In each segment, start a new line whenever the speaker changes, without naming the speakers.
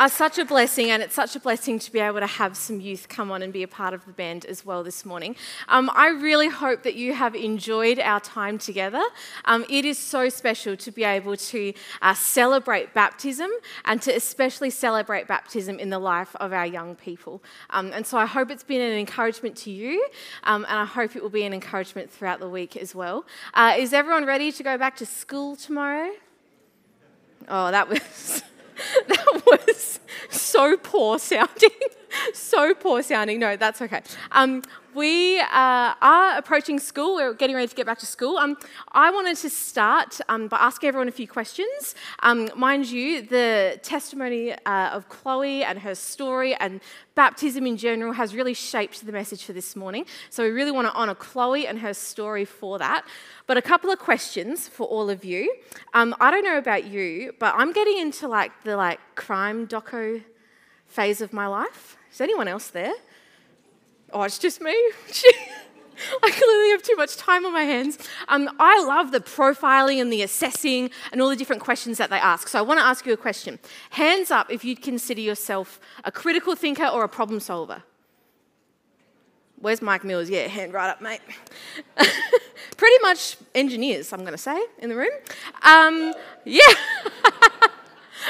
are such a blessing, and it's such a blessing to be able to have some youth come on and be a part of the band as well this morning. Um, I really hope that you have enjoyed our time together. Um, it is so special to be able to uh, celebrate baptism and to especially celebrate baptism in the life of our young people. Um, and so I hope it's been an encouragement to you, um, and I hope it will be an encouragement throughout the week as well. Uh, is everyone ready to go back to school tomorrow? Oh, that was. so poor sounding. so poor sounding. No, that's okay. Um, we uh, are approaching school. We're getting ready to get back to school. Um, I wanted to start um, by asking everyone a few questions. Um, mind you, the testimony uh, of Chloe and her story and baptism in general has really shaped the message for this morning. So we really want to honour Chloe and her story for that. But a couple of questions for all of you. Um, I don't know about you, but I'm getting into like the like crime doco phase of my life. Is anyone else there? Oh, it's just me. I clearly have too much time on my hands. Um, I love the profiling and the assessing and all the different questions that they ask. So I want to ask you a question. Hands up if you'd consider yourself a critical thinker or a problem solver. Where's Mike Mills? Yeah, hand right up, mate. Pretty much engineers, I'm going to say, in the room. Um, yeah.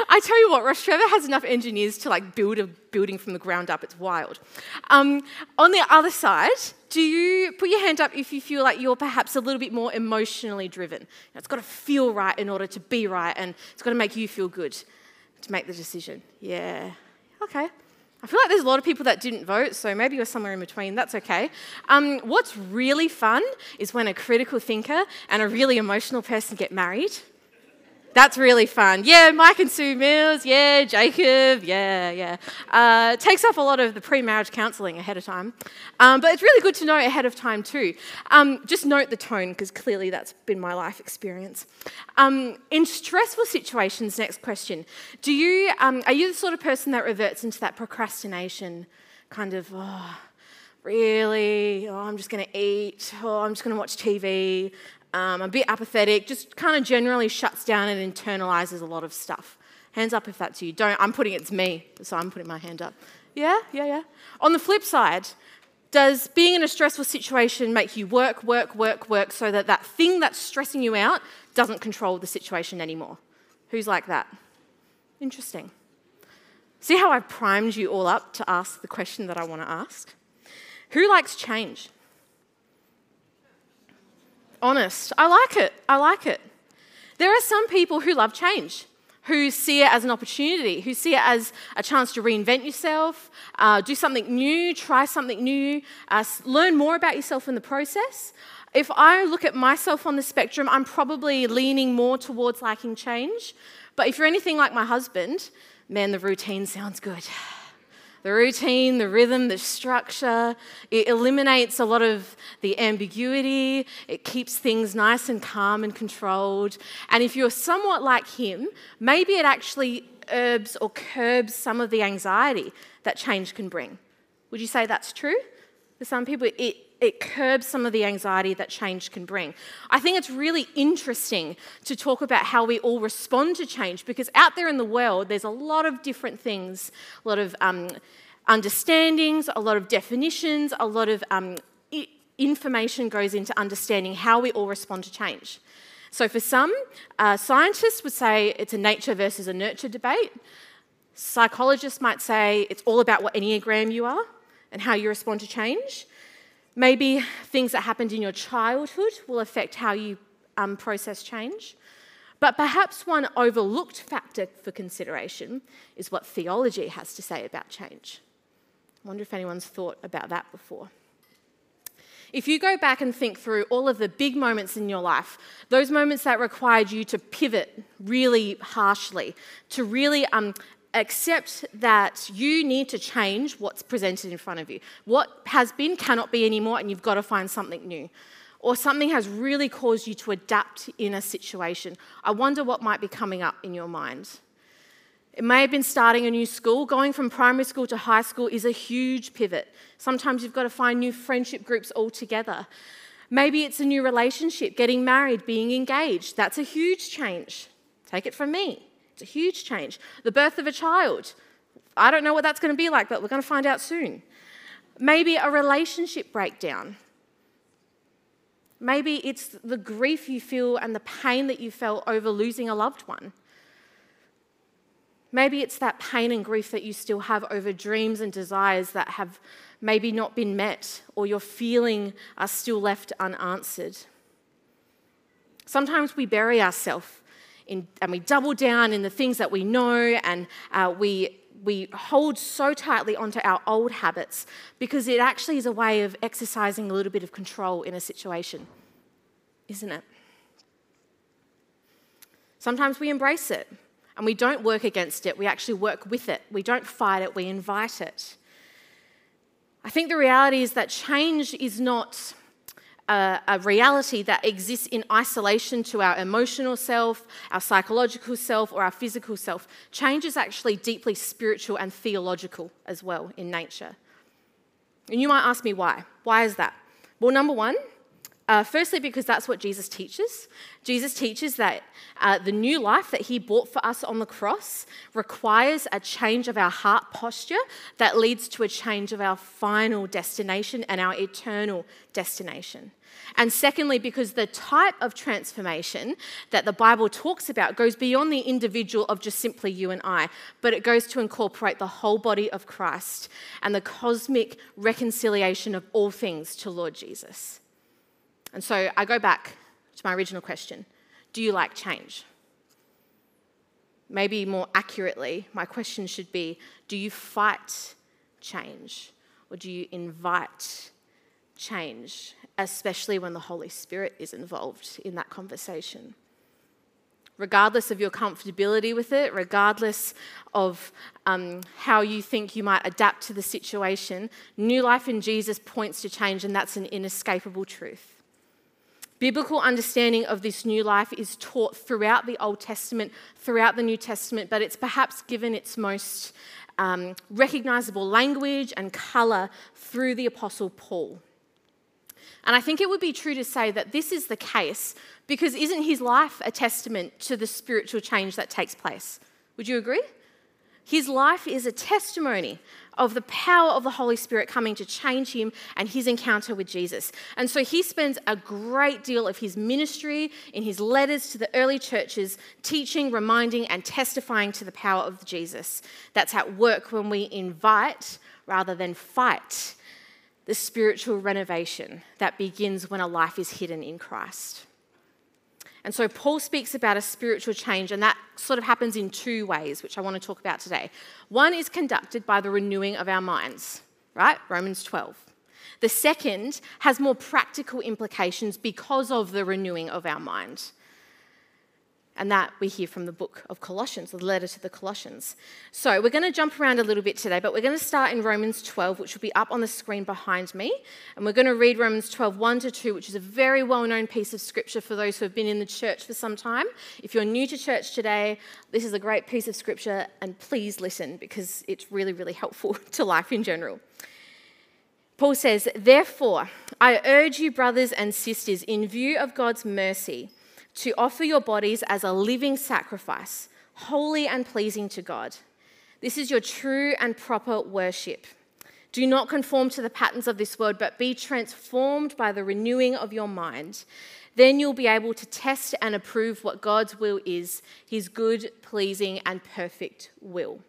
I tell you what, Rostrevor has enough engineers to like build a building from the ground up. It's wild. Um, on the other side, do you put your hand up if you feel like you're perhaps a little bit more emotionally driven? It's got to feel right in order to be right, and it's got to make you feel good to make the decision. Yeah. Okay. I feel like there's a lot of people that didn't vote, so maybe you're somewhere in between. That's okay. Um, what's really fun is when a critical thinker and a really emotional person get married. That's really fun. Yeah, Mike and Sue Mills. Yeah, Jacob. Yeah, yeah. Uh, takes off a lot of the pre marriage counselling ahead of time. Um, but it's really good to know ahead of time too. Um, just note the tone, because clearly that's been my life experience. Um, in stressful situations, next question Do you, um, are you the sort of person that reverts into that procrastination kind of, oh, really? Oh, I'm just going to eat. Oh, I'm just going to watch TV um, a bit apathetic, just kind of generally shuts down and internalizes a lot of stuff. Hands up if that's you. Don't, I'm putting it's me, so I'm putting my hand up. Yeah, yeah, yeah. On the flip side, does being in a stressful situation make you work, work, work, work so that that thing that's stressing you out doesn't control the situation anymore? Who's like that? Interesting. See how I've primed you all up to ask the question that I want to ask? Who likes change? Honest. I like it. I like it. There are some people who love change, who see it as an opportunity, who see it as a chance to reinvent yourself, uh, do something new, try something new, uh, learn more about yourself in the process. If I look at myself on the spectrum, I'm probably leaning more towards liking change. But if you're anything like my husband, man, the routine sounds good the routine, the rhythm, the structure. It eliminates a lot of the ambiguity. It keeps things nice and calm and controlled. And if you're somewhat like him, maybe it actually herbs or curbs some of the anxiety that change can bring. Would you say that's true? For some people, it, it curbs some of the anxiety that change can bring. I think it's really interesting to talk about how we all respond to change because out there in the world, there's a lot of different things, a lot of um, understandings, a lot of definitions, a lot of um, information goes into understanding how we all respond to change. So, for some, uh, scientists would say it's a nature versus a nurture debate. Psychologists might say it's all about what Enneagram you are and how you respond to change. Maybe things that happened in your childhood will affect how you um, process change. But perhaps one overlooked factor for consideration is what theology has to say about change. I wonder if anyone's thought about that before. If you go back and think through all of the big moments in your life, those moments that required you to pivot really harshly, to really um, accept that you need to change what's presented in front of you. What has been cannot be anymore, and you've got to find something new. Or something has really caused you to adapt in a situation. I wonder what might be coming up in your mind. It may have been starting a new school. Going from primary school to high school is a huge pivot. Sometimes you've got to find new friendship groups altogether. Maybe it's a new relationship, getting married, being engaged. That's a huge change. Take it from me. It's a huge change. The birth of a child. I don't know what that's going to be like, but we're going to find out soon. Maybe a relationship breakdown. Maybe it's the grief you feel and the pain that you felt over losing a loved one. Maybe it's that pain and grief that you still have over dreams and desires that have maybe not been met or you're feeling are still left unanswered. Sometimes we bury ourselves and we double down in the things that we know and uh, we, we hold so tightly onto our old habits because it actually is a way of exercising a little bit of control in a situation, isn't it? Sometimes we embrace it and we don't work against it, we actually work with it. We don't fight it, we invite it. I think the reality is that change is not a, a, reality that exists in isolation to our emotional self, our psychological self, or our physical self. Change is actually deeply spiritual and theological as well in nature. And you might ask me why. Why is that? Well, number one, uh, firstly, because that's what Jesus teaches. Jesus teaches that uh, the new life that he bought for us on the cross requires a change of our heart posture that leads to a change of our final destination and our eternal destination. And secondly, because the type of transformation that the Bible talks about goes beyond the individual of just simply you and I, but it goes to incorporate the whole body of Christ and the cosmic reconciliation of all things to Lord Jesus. And so I go back to my original question Do you like change? Maybe more accurately, my question should be Do you fight change? Or do you invite change, especially when the Holy Spirit is involved in that conversation? regardless of your comfortability with it, regardless of um, how you think you might adapt to the situation, new life in Jesus points to change, and that's an inescapable truth. Biblical understanding of this new life is taught throughout the Old Testament, throughout the New Testament, but it's perhaps given its most um, recognizable language and color through the Apostle Paul. And I think it would be true to say that this is the case because isn't his life a testament to the spiritual change that takes place? Would you agree? His life is a testimony of the power of the Holy Spirit coming to change him and his encounter with Jesus. And so he spends a great deal of his ministry in his letters to the early churches, teaching, reminding, and testifying to the power of Jesus. That's at work when we invite rather than fight the spiritual renovation that begins when a life is hidden in Christ. And so Paul speaks about a spiritual change, and that sort of happens in two ways, which I want to talk about today. One is conducted by the renewing of our minds, right? Romans 12. The second has more practical implications because of the renewing of our mind. And that we hear from the book of Colossians, the letter to the Colossians. So we're going to jump around a little bit today, but we're going to start in Romans 12, which will be up on the screen behind me. And we're going to read Romans 12, 1 to 2, which is a very well known piece of scripture for those who have been in the church for some time. If you're new to church today, this is a great piece of scripture, and please listen because it's really, really helpful to life in general. Paul says, Therefore, I urge you, brothers and sisters, in view of God's mercy, to offer your bodies as a living sacrifice, holy and pleasing to God. This is your true and proper worship. Do not conform to the patterns of this world, but be transformed by the renewing of your mind. Then you'll be able to test and approve what God's will is, his good, pleasing, and perfect will.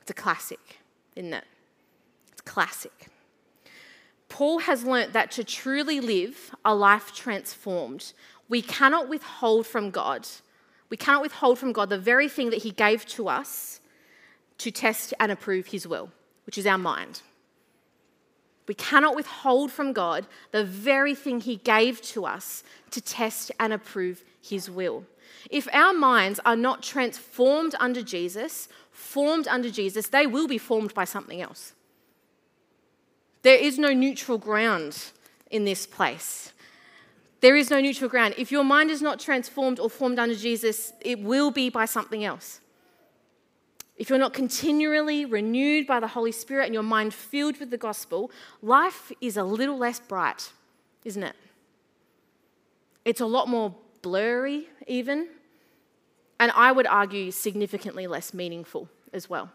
It's a classic, isn't it? It's classic. Paul has learnt that to truly live a life transformed, we cannot withhold from God. We cannot withhold from God the very thing that He gave to us to test and approve His will, which is our mind. We cannot withhold from God the very thing He gave to us to test and approve His will. If our minds are not transformed under Jesus, formed under Jesus, they will be formed by something else. There is no neutral ground in this place. There is no neutral ground. If your mind is not transformed or formed under Jesus, it will be by something else. If you're not continually renewed by the Holy Spirit and your mind filled with the gospel, life is a little less bright, isn't it? It's a lot more blurry, even. And I would argue significantly less meaningful as well.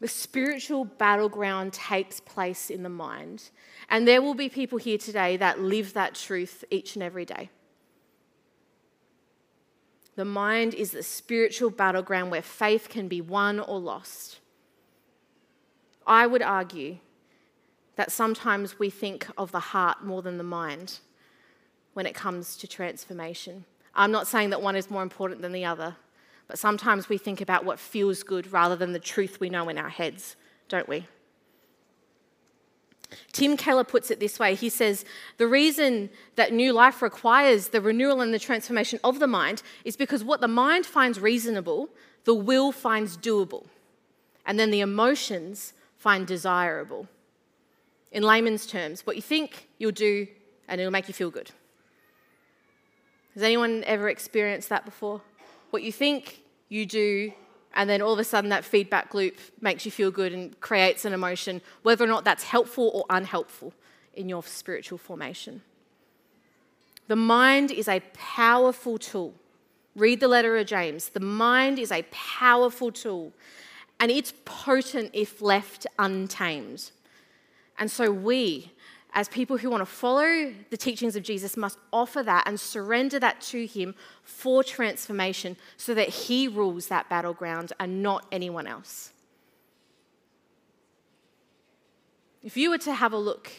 The spiritual battleground takes place in the mind. And there will be people here today that live that truth each and every day. The mind is the spiritual battleground where faith can be won or lost. I would argue that sometimes we think of the heart more than the mind when it comes to transformation. I'm not saying that one is more important than the other, but sometimes we think about what feels good rather than the truth we know in our heads, don't we? Tim Keller puts it this way he says, The reason that new life requires the renewal and the transformation of the mind is because what the mind finds reasonable, the will finds doable, and then the emotions find desirable. In layman's terms, what you think you'll do and it'll make you feel good. Has anyone ever experienced that before? What you think you do and then all of a sudden that feedback loop makes you feel good and creates an emotion, whether or not that's helpful or unhelpful in your spiritual formation. The mind is a powerful tool. Read the letter of James. The mind is a powerful tool, and it's potent if left untamed. And so we, as people who want to follow the teachings of Jesus, must offer that and surrender that to Him for transformation so that He rules that battleground and not anyone else. If you were to have a look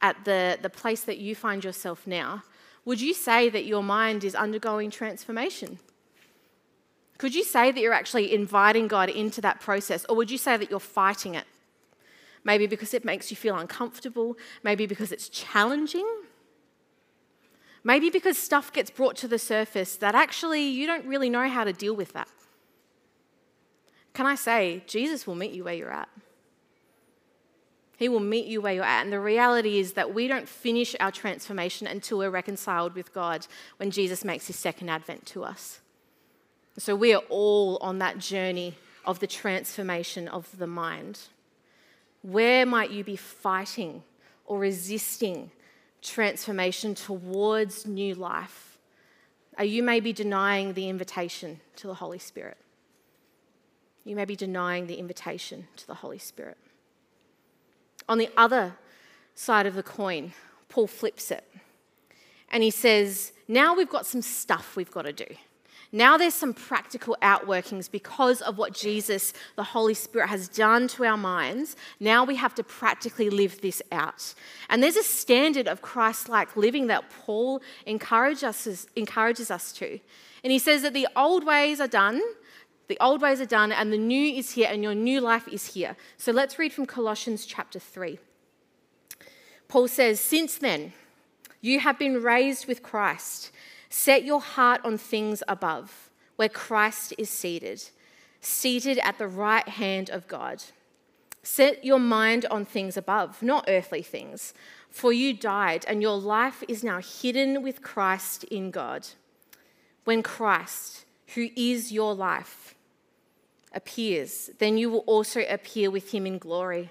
at the, the place that you find yourself now, would you say that your mind is undergoing transformation? Could you say that you're actually inviting God into that process, or would you say that you're fighting it? Maybe because it makes you feel uncomfortable, maybe because it's challenging, maybe because stuff gets brought to the surface that actually you don't really know how to deal with that. Can I say, Jesus will meet you where you're at? He will meet you where you're at. And the reality is that we don't finish our transformation until we're reconciled with God when Jesus makes his second advent to us. So we are all on that journey of the transformation of the mind. Where might you be fighting or resisting transformation towards new life? Are you maybe denying the invitation to the Holy Spirit? You may be denying the invitation to the Holy Spirit. On the other side of the coin, Paul flips it and he says, Now we've got some stuff we've got to do. Now there's some practical outworkings because of what Jesus, the Holy Spirit, has done to our minds. Now we have to practically live this out. And there's a standard of Christ like living that Paul encourages us, encourages us to. And he says that the old ways are done, the old ways are done, and the new is here, and your new life is here. So let's read from Colossians chapter 3. Paul says, Since then, you have been raised with Christ. Set your heart on things above, where Christ is seated, seated at the right hand of God. Set your mind on things above, not earthly things, for you died, and your life is now hidden with Christ in God. When Christ, who is your life, appears, then you will also appear with him in glory.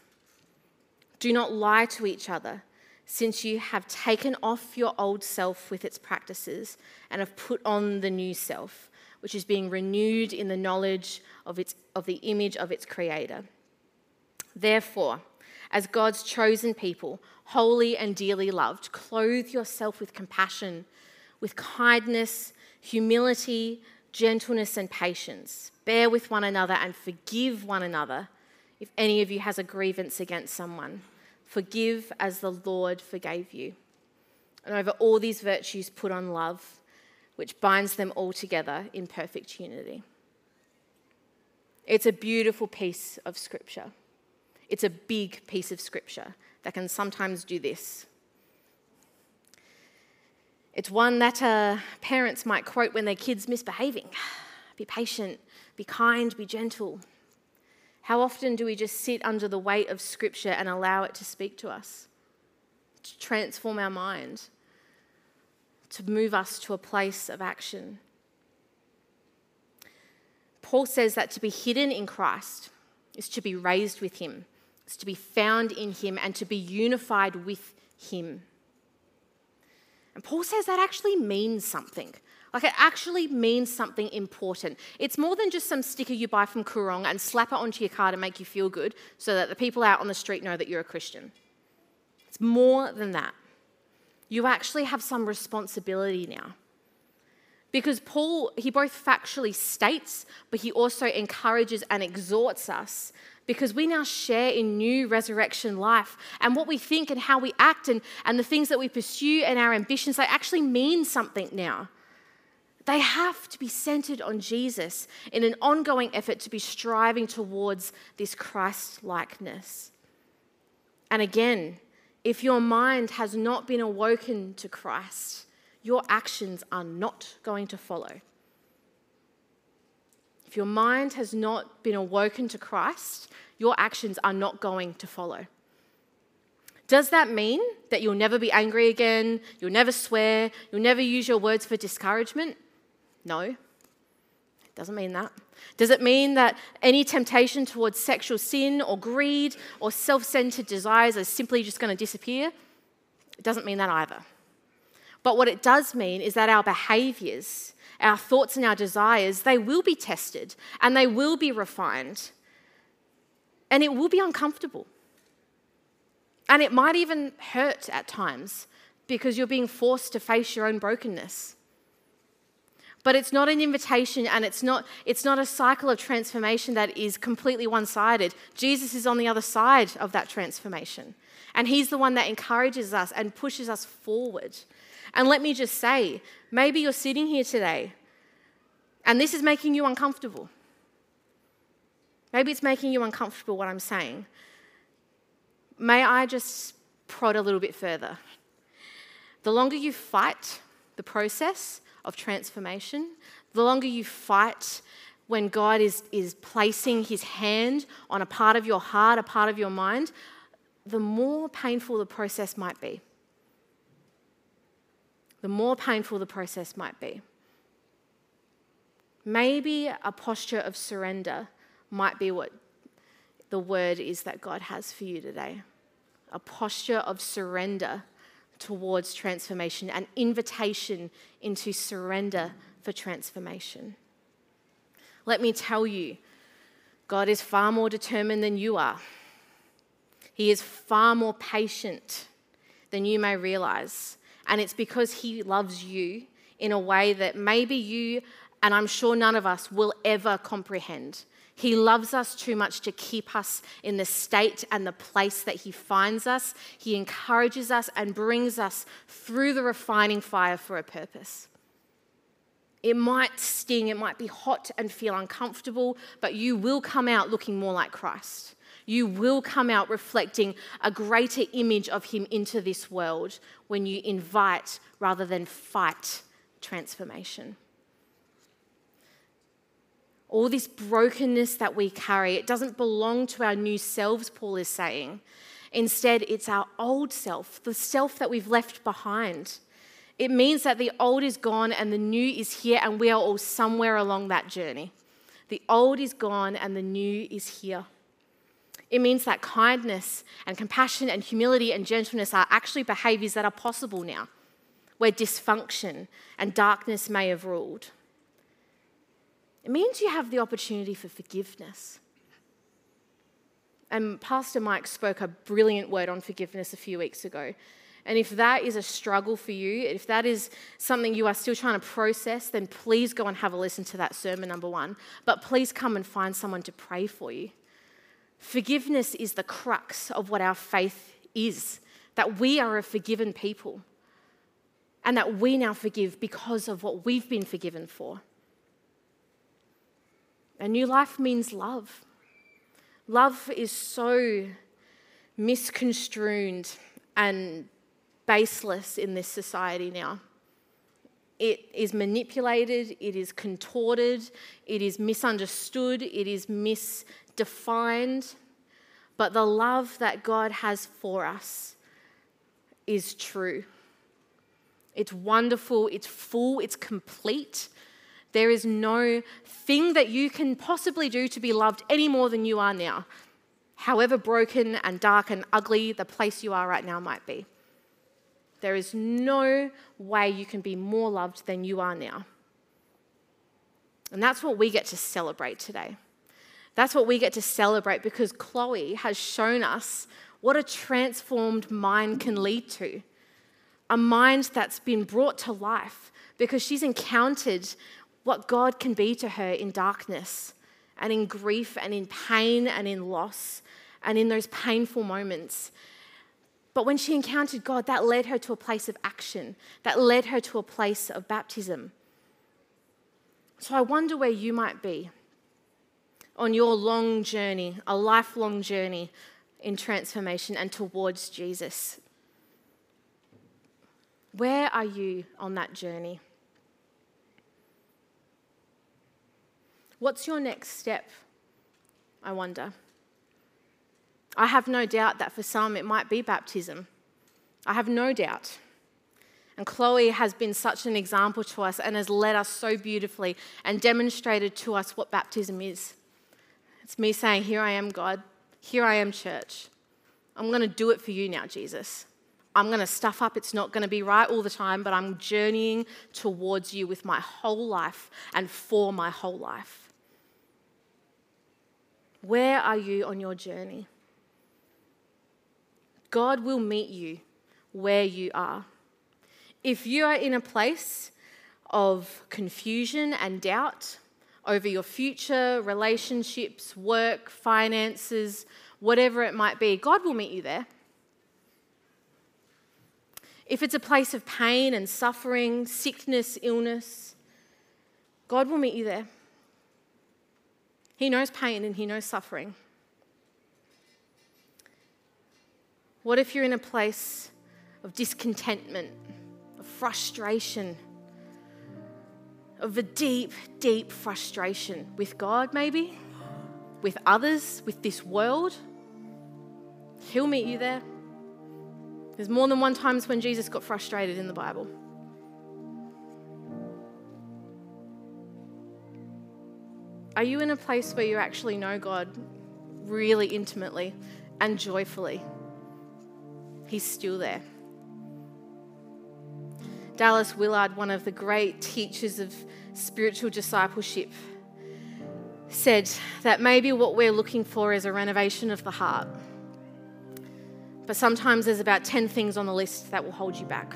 Do not lie to each other, since you have taken off your old self with its practices and have put on the new self, which is being renewed in the knowledge of, its, of the image of its creator. Therefore, as God's chosen people, holy and dearly loved, clothe yourself with compassion, with kindness, humility, gentleness, and patience. Bear with one another and forgive one another if any of you has a grievance against someone. Forgive as the Lord forgave you. And over all these virtues, put on love, which binds them all together in perfect unity. It's a beautiful piece of scripture. It's a big piece of scripture that can sometimes do this. It's one that uh, parents might quote when their kids misbehaving. Be patient, be kind, be gentle. How often do we just sit under the weight of scripture and allow it to speak to us, to transform our mind, to move us to a place of action? Paul says that to be hidden in Christ is to be raised with him, is to be found in him, and to be unified with him. And Paul says that actually means something. Like it actually means something important. It's more than just some sticker you buy from Koorong and slap it onto your car to make you feel good so that the people out on the street know that you're a Christian. It's more than that. You actually have some responsibility now. Because Paul, he both factually states, but he also encourages and exhorts us because we now share in new resurrection life. And what we think and how we act and, and the things that we pursue and our ambitions, they actually mean something now. They have to be centered on Jesus in an ongoing effort to be striving towards this Christ likeness. And again, if your mind has not been awoken to Christ, your actions are not going to follow. If your mind has not been awoken to Christ, your actions are not going to follow. Does that mean that you'll never be angry again? You'll never swear? You'll never use your words for discouragement? No. It doesn't mean that. Does it mean that any temptation towards sexual sin or greed or self centered desires is simply just going to disappear? It doesn't mean that either. But what it does mean is that our behaviors our thoughts and our desires, they will be tested and they will be refined. And it will be uncomfortable. And it might even hurt at times because you're being forced to face your own brokenness. But it's not an invitation and it's not, it's not a cycle of transformation that is completely one sided. Jesus is on the other side of that transformation. And He's the one that encourages us and pushes us forward. And let me just say, maybe you're sitting here today and this is making you uncomfortable. Maybe it's making you uncomfortable what I'm saying. May I just prod a little bit further? The longer you fight the process of transformation, the longer you fight when God is, is placing his hand on a part of your heart, a part of your mind, the more painful the process might be the more painful the process might be. Maybe a posture of surrender might be what the word is that God has for you today. A posture of surrender towards transformation, an invitation into surrender for transformation. Let me tell you, God is far more determined than you are. He is far more patient than you may realize. And it's because He loves you in a way that maybe you, and I'm sure none of us, will ever comprehend. He loves us too much to keep us in the state and the place that He finds us. He encourages us and brings us through the refining fire for a purpose. It might sting, it might be hot and feel uncomfortable, but you will come out looking more like Christ you will come out reflecting a greater image of Him into this world when you invite rather than fight transformation. All this brokenness that we carry, it doesn't belong to our new selves, Paul is saying. Instead, it's our old self, the self that we've left behind. It means that the old is gone and the new is here, and we are all somewhere along that journey. The old is gone and the new is here. It means that kindness and compassion and humility and gentleness are actually behaviors that are possible now, where dysfunction and darkness may have ruled. It means you have the opportunity for forgiveness. And Pastor Mike spoke a brilliant word on forgiveness a few weeks ago. And if that is a struggle for you, if that is something you are still trying to process, then please go and have a listen to that sermon, number one. But please come and find someone to pray for you. Forgiveness is the crux of what our faith is that we are a forgiven people and that we now forgive because of what we've been forgiven for. A new life means love. Love is so misconstrued and baseless in this society now. It is manipulated, it is contorted, it is misunderstood, it is misdefined. But the love that God has for us is true. It's wonderful, it's full, it's complete. There is no thing that you can possibly do to be loved any more than you are now, however broken and dark and ugly the place you are right now might be. There is no way you can be more loved than you are now. And that's what we get to celebrate today. That's what we get to celebrate because Chloe has shown us what a transformed mind can lead to. A mind that's been brought to life because she's encountered what God can be to her in darkness and in grief and in pain and in loss and in those painful moments. But when she encountered God, that led her to a place of action, that led her to a place of baptism. So I wonder where you might be on your long journey, a lifelong journey in transformation and towards Jesus. Where are you on that journey? What's your next step? I wonder. I have no doubt that for some it might be baptism. I have no doubt. And Chloe has been such an example to us and has led us so beautifully and demonstrated to us what baptism is. It's me saying, Here I am, God. Here I am, church. I'm going to do it for you now, Jesus. I'm going to stuff up. It's not going to be right all the time, but I'm journeying towards you with my whole life and for my whole life. Where are you on your journey? God will meet you where you are. If you are in a place of confusion and doubt over your future, relationships, work, finances, whatever it might be, God will meet you there. If it's a place of pain and suffering, sickness, illness, God will meet you there. He knows pain and He knows suffering. What if you're in a place of discontentment, of frustration, of a deep, deep frustration with God, maybe, with others, with this world? He'll meet you there. There's more than one times when Jesus got frustrated in the Bible. Are you in a place where you actually know God really intimately and joyfully? He's still there. Dallas Willard, one of the great teachers of spiritual discipleship, said that maybe what we're looking for is a renovation of the heart. But sometimes there's about 10 things on the list that will hold you back.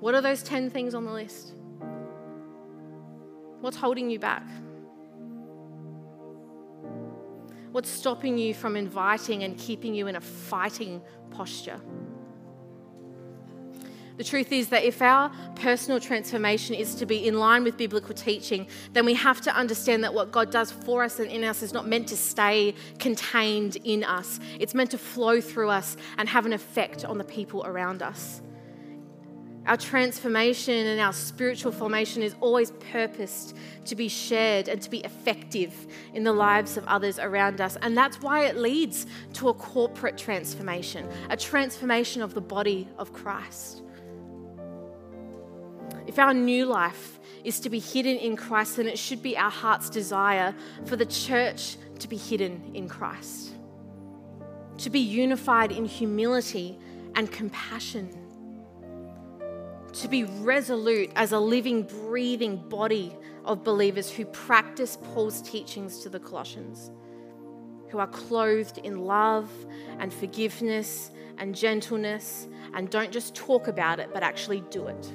What are those 10 things on the list? What's holding you back? What's stopping you from inviting and keeping you in a fighting posture? The truth is that if our personal transformation is to be in line with biblical teaching, then we have to understand that what God does for us and in us is not meant to stay contained in us. It's meant to flow through us and have an effect on the people around us. Our transformation and our spiritual formation is always purposed to be shared and to be effective in the lives of others around us. And that's why it leads to a corporate transformation, a transformation of the body of Christ. If our new life is to be hidden in Christ, then it should be our heart's desire for the church to be hidden in Christ, to be unified in humility and compassion to be resolute as a living, breathing body of believers who practice Paul's teachings to the Colossians, who are clothed in love and forgiveness and gentleness and don't just talk about it, but actually do it.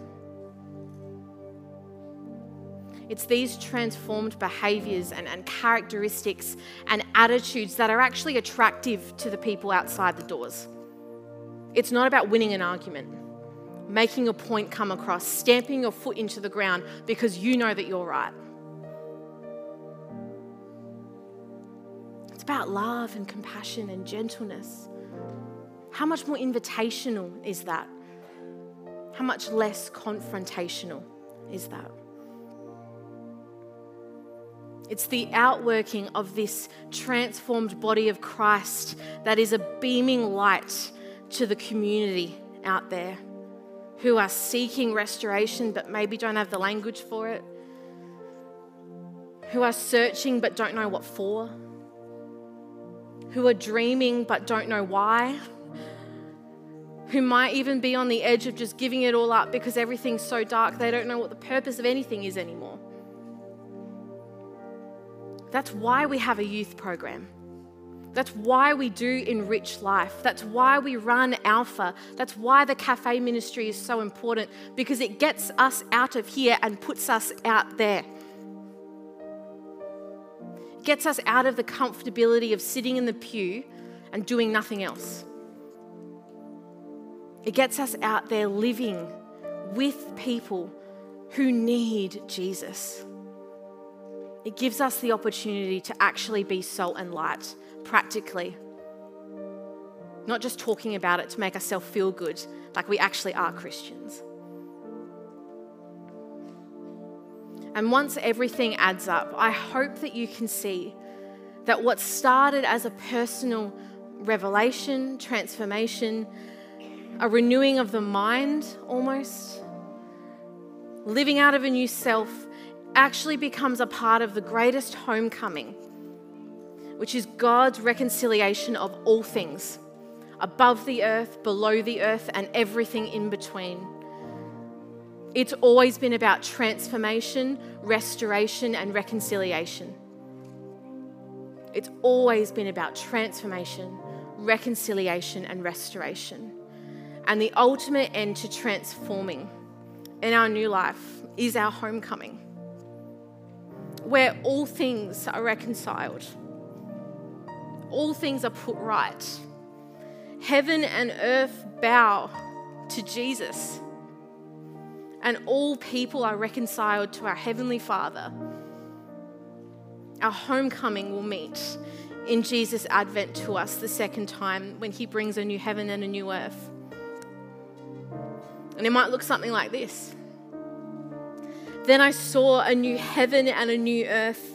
It's these transformed behaviors and, and characteristics and attitudes that are actually attractive to the people outside the doors. It's not about winning an argument, making a point come across, stamping your foot into the ground because you know that you're right. It's about love and compassion and gentleness. How much more invitational is that? How much less confrontational is that? It's the outworking of this transformed body of Christ that is a beaming light to the community out there who are seeking restoration but maybe don't have the language for it, who are searching but don't know what for, who are dreaming but don't know why, who might even be on the edge of just giving it all up because everything's so dark they don't know what the purpose of anything is anymore. That's why we have a youth program. That's why we do enrich life. That's why we run Alpha. That's why the cafe ministry is so important because it gets us out of here and puts us out there. It gets us out of the comfortability of sitting in the pew and doing nothing else. It gets us out there living with people who need Jesus. It gives us the opportunity to actually be salt and light practically. Not just talking about it to make ourselves feel good, like we actually are Christians. And once everything adds up, I hope that you can see that what started as a personal revelation, transformation, a renewing of the mind almost, living out of a new self actually becomes a part of the greatest homecoming, which is God's reconciliation of all things above the earth, below the earth, and everything in between. It's always been about transformation, restoration, and reconciliation. It's always been about transformation, reconciliation, and restoration. And the ultimate end to transforming in our new life is our homecoming where all things are reconciled, all things are put right. Heaven and earth bow to Jesus, and all people are reconciled to our Heavenly Father. Our homecoming will meet in Jesus' advent to us the second time when He brings a new heaven and a new earth. And it might look something like this. Then I saw a new heaven and a new earth.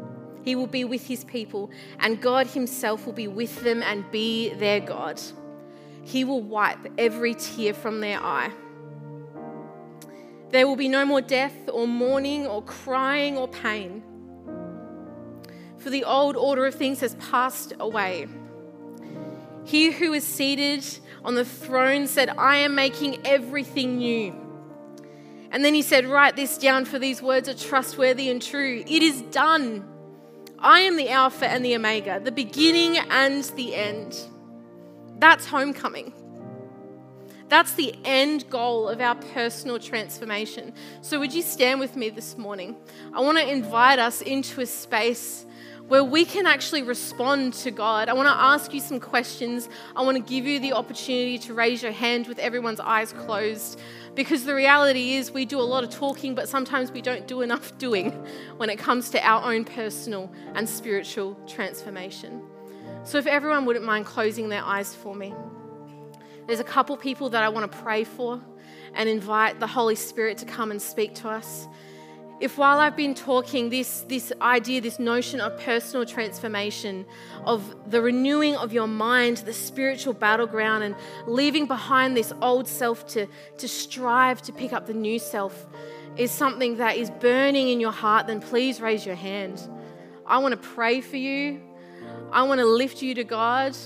he will be with his people, and God himself will be with them and be their God. He will wipe every tear from their eye. There will be no more death, or mourning, or crying, or pain. For the old order of things has passed away. He who is seated on the throne said, I am making everything new. And then he said, Write this down, for these words are trustworthy and true. It is done. I am the Alpha and the Omega, the beginning and the end. That's homecoming. That's the end goal of our personal transformation. So, would you stand with me this morning? I want to invite us into a space where we can actually respond to God. I want to ask you some questions. I want to give you the opportunity to raise your hand with everyone's eyes closed. Because the reality is, we do a lot of talking, but sometimes we don't do enough doing when it comes to our own personal and spiritual transformation. So, if everyone wouldn't mind closing their eyes for me, there's a couple people that I want to pray for and invite the Holy Spirit to come and speak to us. If while I've been talking, this, this idea, this notion of personal transformation, of the renewing of your mind, the spiritual battleground, and leaving behind this old self to, to strive to pick up the new self, is something that is burning in your heart, then please raise your hand. I want to pray for you. I want to lift you to God.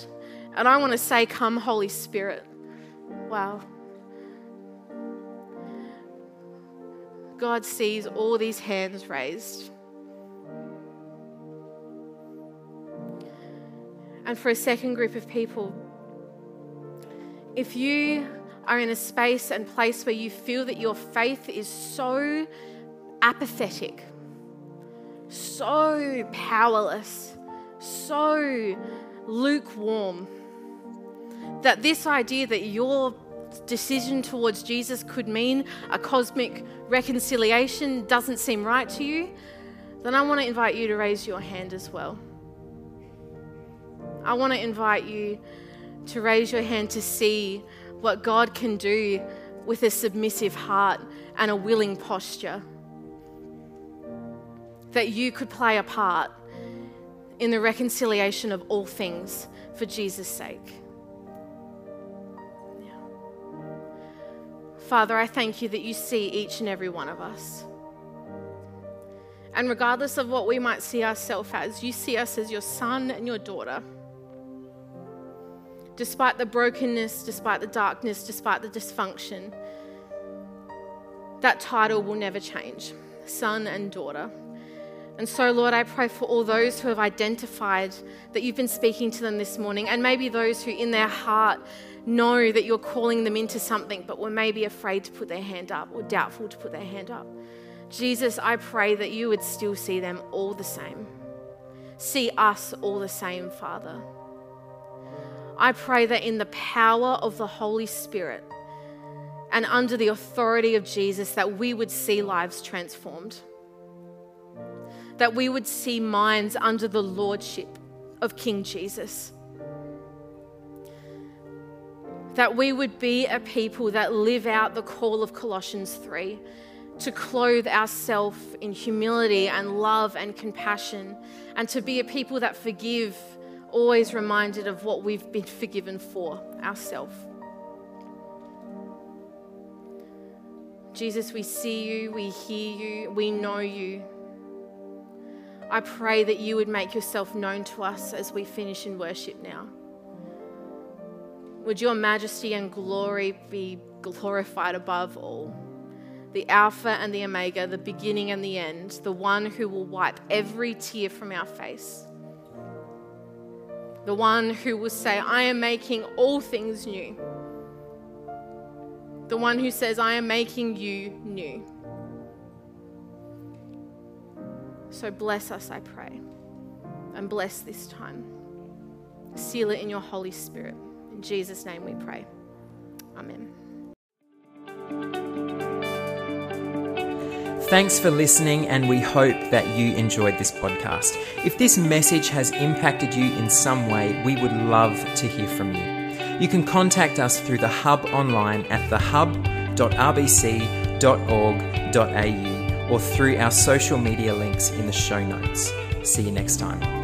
And I want to say, Come, Holy Spirit. Wow. God sees all these hands raised. And for a second group of people, if you are in a space and place where you feel that your faith is so apathetic, so powerless, so lukewarm, that this idea that your decision towards Jesus could mean a cosmic reconciliation doesn't seem right to you, then I want to invite you to raise your hand as well. I want to invite you to raise your hand to see what God can do with a submissive heart and a willing posture. That you could play a part in the reconciliation of all things for Jesus' sake. Father, I thank you that you see each and every one of us. And regardless of what we might see ourselves as, you see us as your son and your daughter. Despite the brokenness, despite the darkness, despite the dysfunction, that title will never change son and daughter. And so, Lord, I pray for all those who have identified that you've been speaking to them this morning, and maybe those who in their heart know that you're calling them into something, but were maybe afraid to put their hand up or doubtful to put their hand up. Jesus, I pray that you would still see them all the same. See us all the same, Father. I pray that in the power of the Holy Spirit and under the authority of Jesus, that we would see lives transformed. That we would see minds under the lordship of King Jesus that we would be a people that live out the call of Colossians 3 to clothe ourselves in humility and love and compassion, and to be a people that forgive, always reminded of what we've been forgiven for ourselves. Jesus, we see you, we hear you, we know you. I pray that you would make yourself known to us as we finish in worship now. Would your majesty and glory be glorified above all? The Alpha and the Omega, the beginning and the end, the one who will wipe every tear from our face. The one who will say, I am making all things new. The one who says, I am making you new. So bless us, I pray, and bless this time. Seal it in your Holy Spirit. In Jesus' name we pray. Amen.
Thanks for listening, and we hope that you enjoyed this podcast. If this message has impacted you in some way, we would love to hear from you. You can contact us through the Hub online at thehub.rbc.org.au or through our social media links in the show notes. See you next time.